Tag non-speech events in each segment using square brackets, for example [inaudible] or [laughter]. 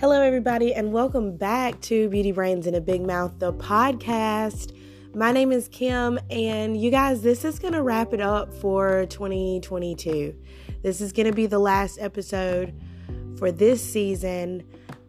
Hello, everybody, and welcome back to Beauty Brains in a Big Mouth, the podcast. My name is Kim, and you guys, this is going to wrap it up for 2022. This is going to be the last episode for this season.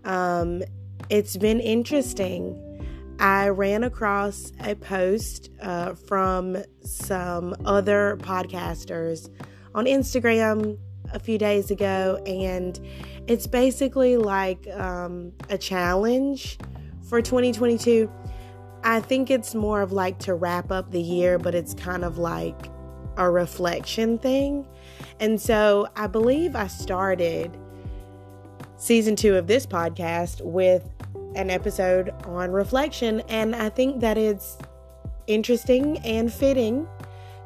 Um, it's been interesting. I ran across a post uh, from some other podcasters on Instagram a few days ago, and it's basically like um, a challenge for 2022. I think it's more of like to wrap up the year, but it's kind of like a reflection thing. And so I believe I started season two of this podcast with an episode on reflection, and I think that it's interesting and fitting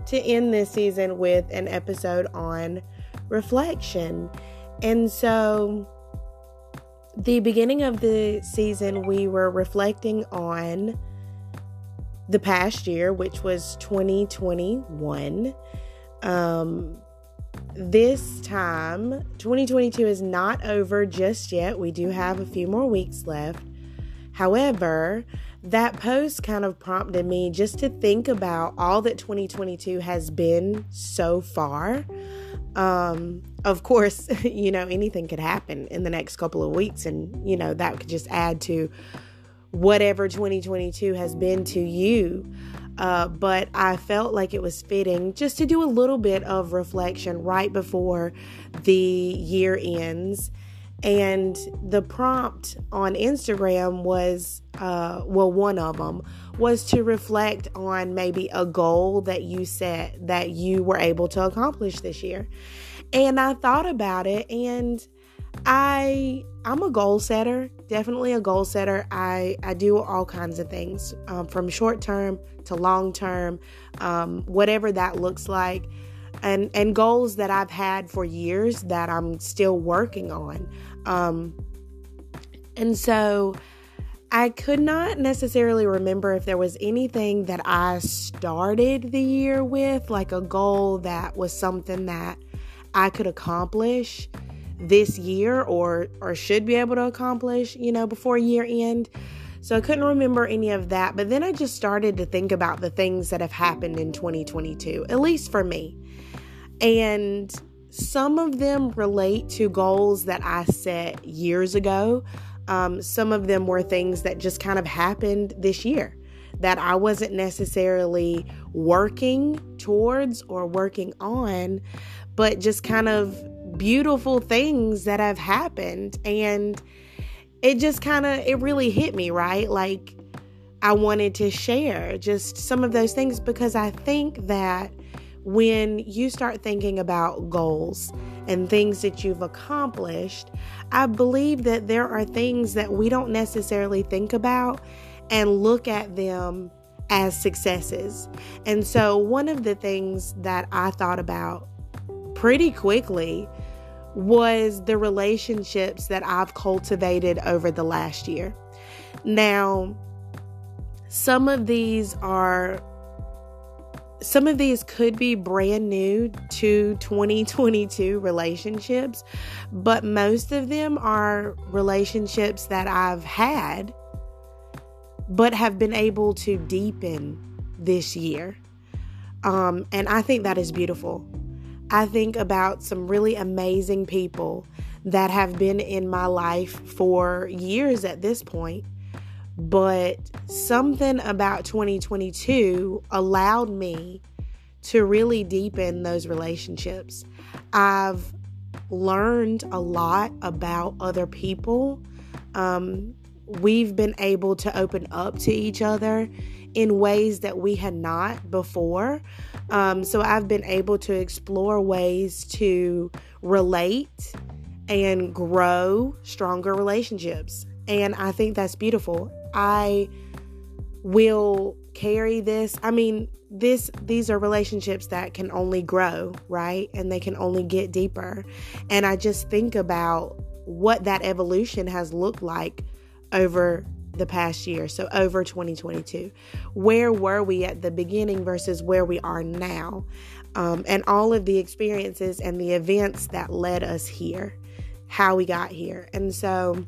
to end this season with an episode on reflection. And so, the beginning of the season, we were reflecting on the past year, which was 2021. Um, this time, 2022 is not over just yet. We do have a few more weeks left. However, that post kind of prompted me just to think about all that 2022 has been so far. Um, of course, [laughs] you know, anything could happen in the next couple of weeks, and, you know, that could just add to whatever 2022 has been to you. Uh, but I felt like it was fitting just to do a little bit of reflection right before the year ends. And the prompt on Instagram was, uh, well, one of them was to reflect on maybe a goal that you set that you were able to accomplish this year. And I thought about it and I I'm a goal setter, definitely a goal setter. I I do all kinds of things um, from short term to long term, um, whatever that looks like, and and goals that I've had for years that I'm still working on. Um, and so I could not necessarily remember if there was anything that I started the year with, like a goal that was something that I could accomplish this year or or should be able to accomplish, you know, before year end. So I couldn't remember any of that, but then I just started to think about the things that have happened in 2022, at least for me. And some of them relate to goals that I set years ago. Um, some of them were things that just kind of happened this year that I wasn't necessarily working towards or working on, but just kind of beautiful things that have happened. And it just kind of, it really hit me, right? Like, I wanted to share just some of those things because I think that when you start thinking about goals and things that you've accomplished, I believe that there are things that we don't necessarily think about and look at them as successes. And so, one of the things that I thought about pretty quickly was the relationships that I've cultivated over the last year. Now, some of these are some of these could be brand new to 2022 relationships, but most of them are relationships that I've had but have been able to deepen this year. Um, and I think that is beautiful. I think about some really amazing people that have been in my life for years at this point. But something about 2022 allowed me to really deepen those relationships. I've learned a lot about other people. Um, we've been able to open up to each other in ways that we had not before. Um, so I've been able to explore ways to relate and grow stronger relationships. And I think that's beautiful. I will carry this. I mean, this these are relationships that can only grow, right? And they can only get deeper. And I just think about what that evolution has looked like over the past year, so over 2022. Where were we at the beginning versus where we are now? Um, and all of the experiences and the events that led us here, how we got here. And so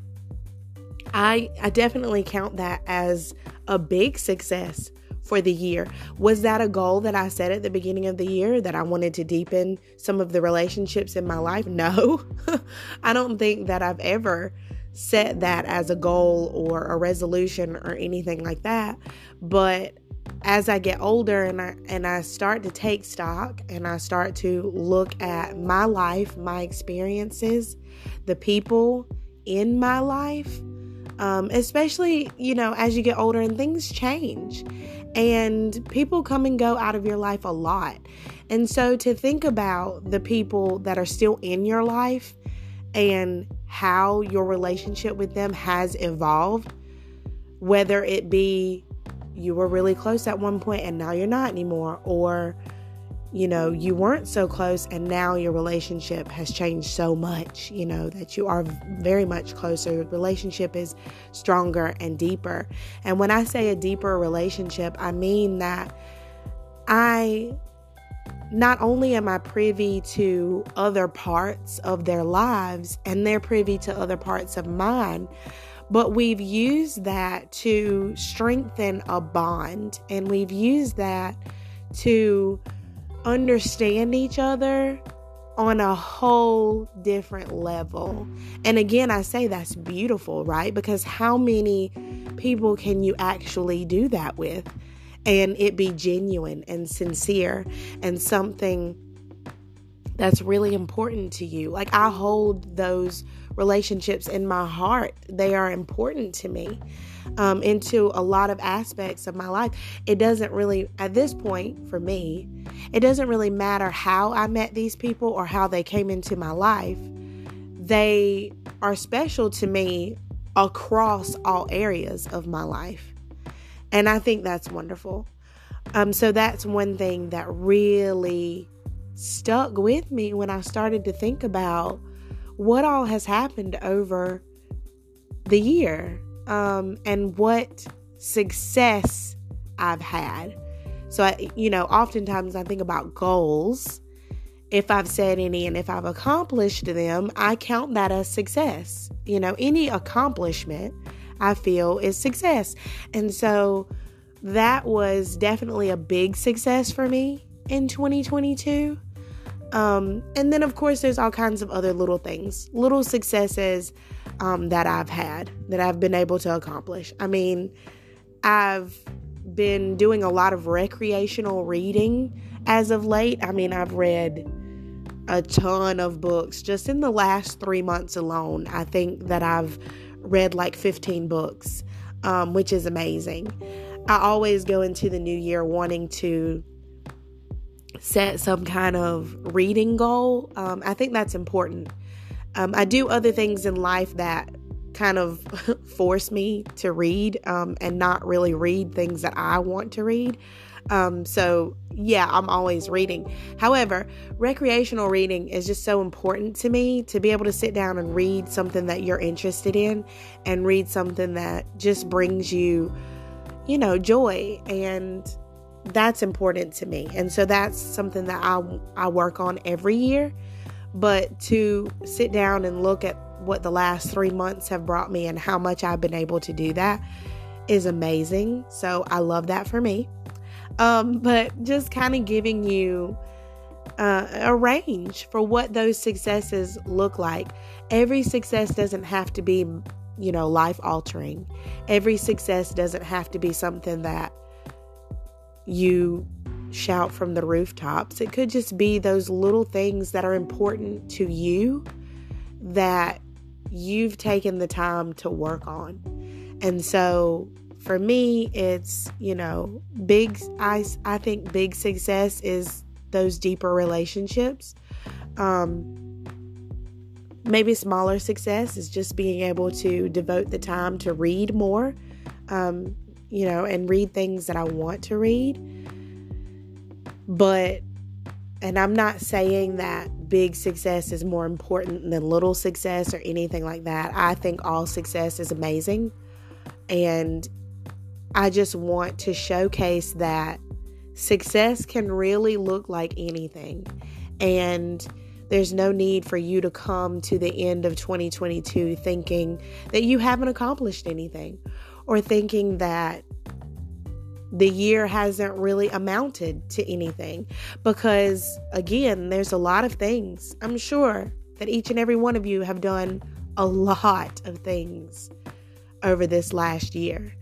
I, I definitely count that as a big success for the year. Was that a goal that I set at the beginning of the year that I wanted to deepen some of the relationships in my life? No. [laughs] I don't think that I've ever set that as a goal or a resolution or anything like that. But as I get older and I and I start to take stock and I start to look at my life, my experiences, the people in my life, um, especially you know as you get older and things change, and people come and go out of your life a lot, and so to think about the people that are still in your life and how your relationship with them has evolved, whether it be you were really close at one point and now you're not anymore or you know you weren't so close and now your relationship has changed so much you know that you are very much closer. Your relationship is stronger and deeper. And when i say a deeper relationship i mean that i not only am I privy to other parts of their lives and they're privy to other parts of mine, but we've used that to strengthen a bond and we've used that to understand each other on a whole different level. And again, I say that's beautiful, right? Because how many people can you actually do that with? And it be genuine and sincere and something that's really important to you. Like I hold those relationships in my heart. They are important to me um, into a lot of aspects of my life. It doesn't really, at this point, for me, it doesn't really matter how I met these people or how they came into my life. They are special to me across all areas of my life. And I think that's wonderful. Um, so that's one thing that really stuck with me when I started to think about what all has happened over the year um, and what success I've had. So, I, you know, oftentimes I think about goals. If I've said any and if I've accomplished them, I count that as success. You know, any accomplishment I feel is success. And so that was definitely a big success for me in 2022. Um, and then, of course, there's all kinds of other little things, little successes um, that I've had that I've been able to accomplish. I mean, I've been doing a lot of recreational reading as of late. I mean, I've read a ton of books just in the last three months alone. I think that I've read like 15 books, um, which is amazing. I always go into the new year wanting to set some kind of reading goal. Um, I think that's important. Um, I do other things in life that kind of [laughs] force me to read um, and not really read things that I want to read. Um, so, yeah, I'm always reading. However, recreational reading is just so important to me to be able to sit down and read something that you're interested in and read something that just brings you, you know, joy and that's important to me. And so that's something that I, I work on every year. But to sit down and look at what the last three months have brought me and how much I've been able to do that is amazing. So I love that for me. Um, but just kind of giving you uh, a range for what those successes look like. Every success doesn't have to be, you know, life altering. Every success doesn't have to be something that you shout from the rooftops. It could just be those little things that are important to you that you've taken the time to work on. And so for me, it's, you know, big, I, I think big success is those deeper relationships. Um, maybe smaller success is just being able to devote the time to read more. Um, you know, and read things that I want to read. But, and I'm not saying that big success is more important than little success or anything like that. I think all success is amazing. And I just want to showcase that success can really look like anything. And There's no need for you to come to the end of 2022 thinking that you haven't accomplished anything or thinking that the year hasn't really amounted to anything. Because again there's a lot of things i'm sure that each and every one of you have done a lot of things over this last year.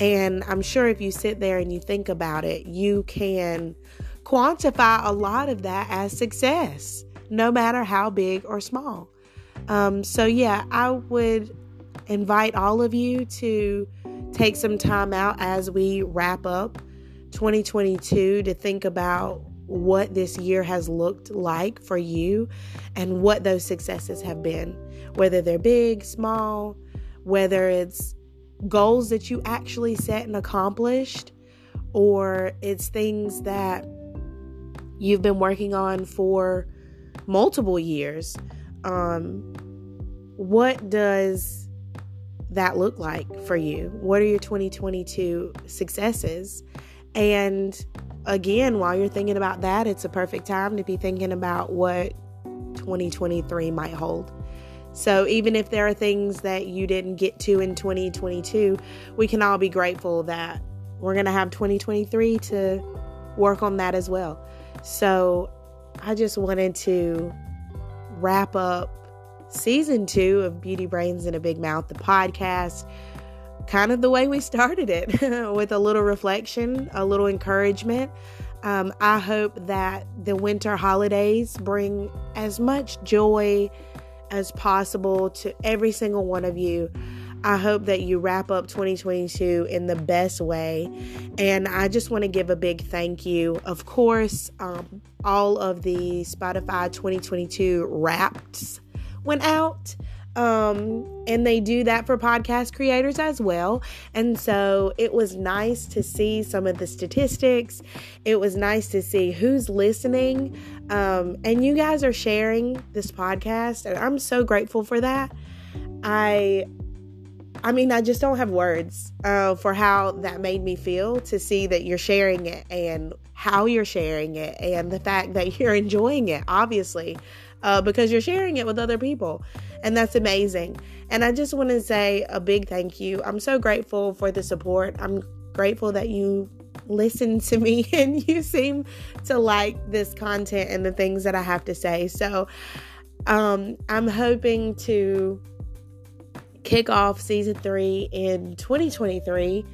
And i'm sure if you sit there and you think about it you can quantify a lot of that as success no matter how big or small. Um, so yeah i would invite all of you to take some time out as we wrap up 2022 to think about what this year has looked like for you and what those successes have been, whether they're big, small, whether it's goals that you actually set and accomplished, or it's things that you've been working on for multiple years. Um, what does that look like for you? What are your 2022 successes? And again, while you're thinking about that, it's a perfect time to be thinking about what 2023 might hold. So, even if there are things that you didn't get to in 2022, we can all be grateful that we're going to have 2023 to work on that as well. So, I just wanted to wrap up season two of Beauty Brains in a Big Mouth, the podcast, kind of the way we started it [laughs] with a little reflection, a little encouragement. Um, I hope that the winter holidays bring as much joy as possible to every single one of you. I hope that you wrap up 2022 in the best way. And I just want to give a big thank you. Of course, um, all of the Spotify 2022 wraps went out. Um, and they do that for podcast creators as well. And so it was nice to see some of the statistics. It was nice to see who's listening. Um, and you guys are sharing this podcast, and I'm so grateful for that. I I mean, I just don't have words uh, for how that made me feel to see that you're sharing it and how you're sharing it and the fact that [laughs] you're enjoying it, obviously uh, because you're sharing it with other people. And that's amazing. And I just want to say a big thank you. I'm so grateful for the support. I'm grateful that you listen to me [laughs] and you seem to like this content and the things that I have to say. So um, I'm hoping to kick off season three in 2023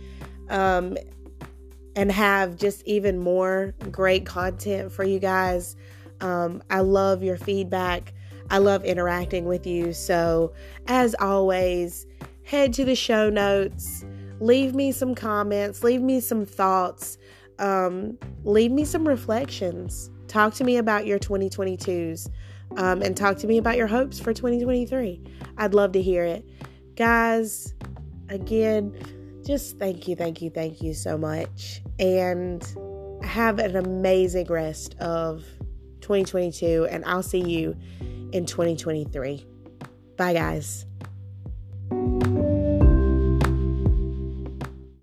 um, and have just even more great content for you guys. Um, I love your feedback. I love interacting with you. So, as always, head to the show notes, leave me some comments, leave me some thoughts, um, leave me some reflections. Talk to me about your 2022s um, and talk to me about your hopes for 2023. I'd love to hear it. Guys, again, just thank you, thank you, thank you so much. And have an amazing rest of 2022, and I'll see you in 2023. Bye, guys.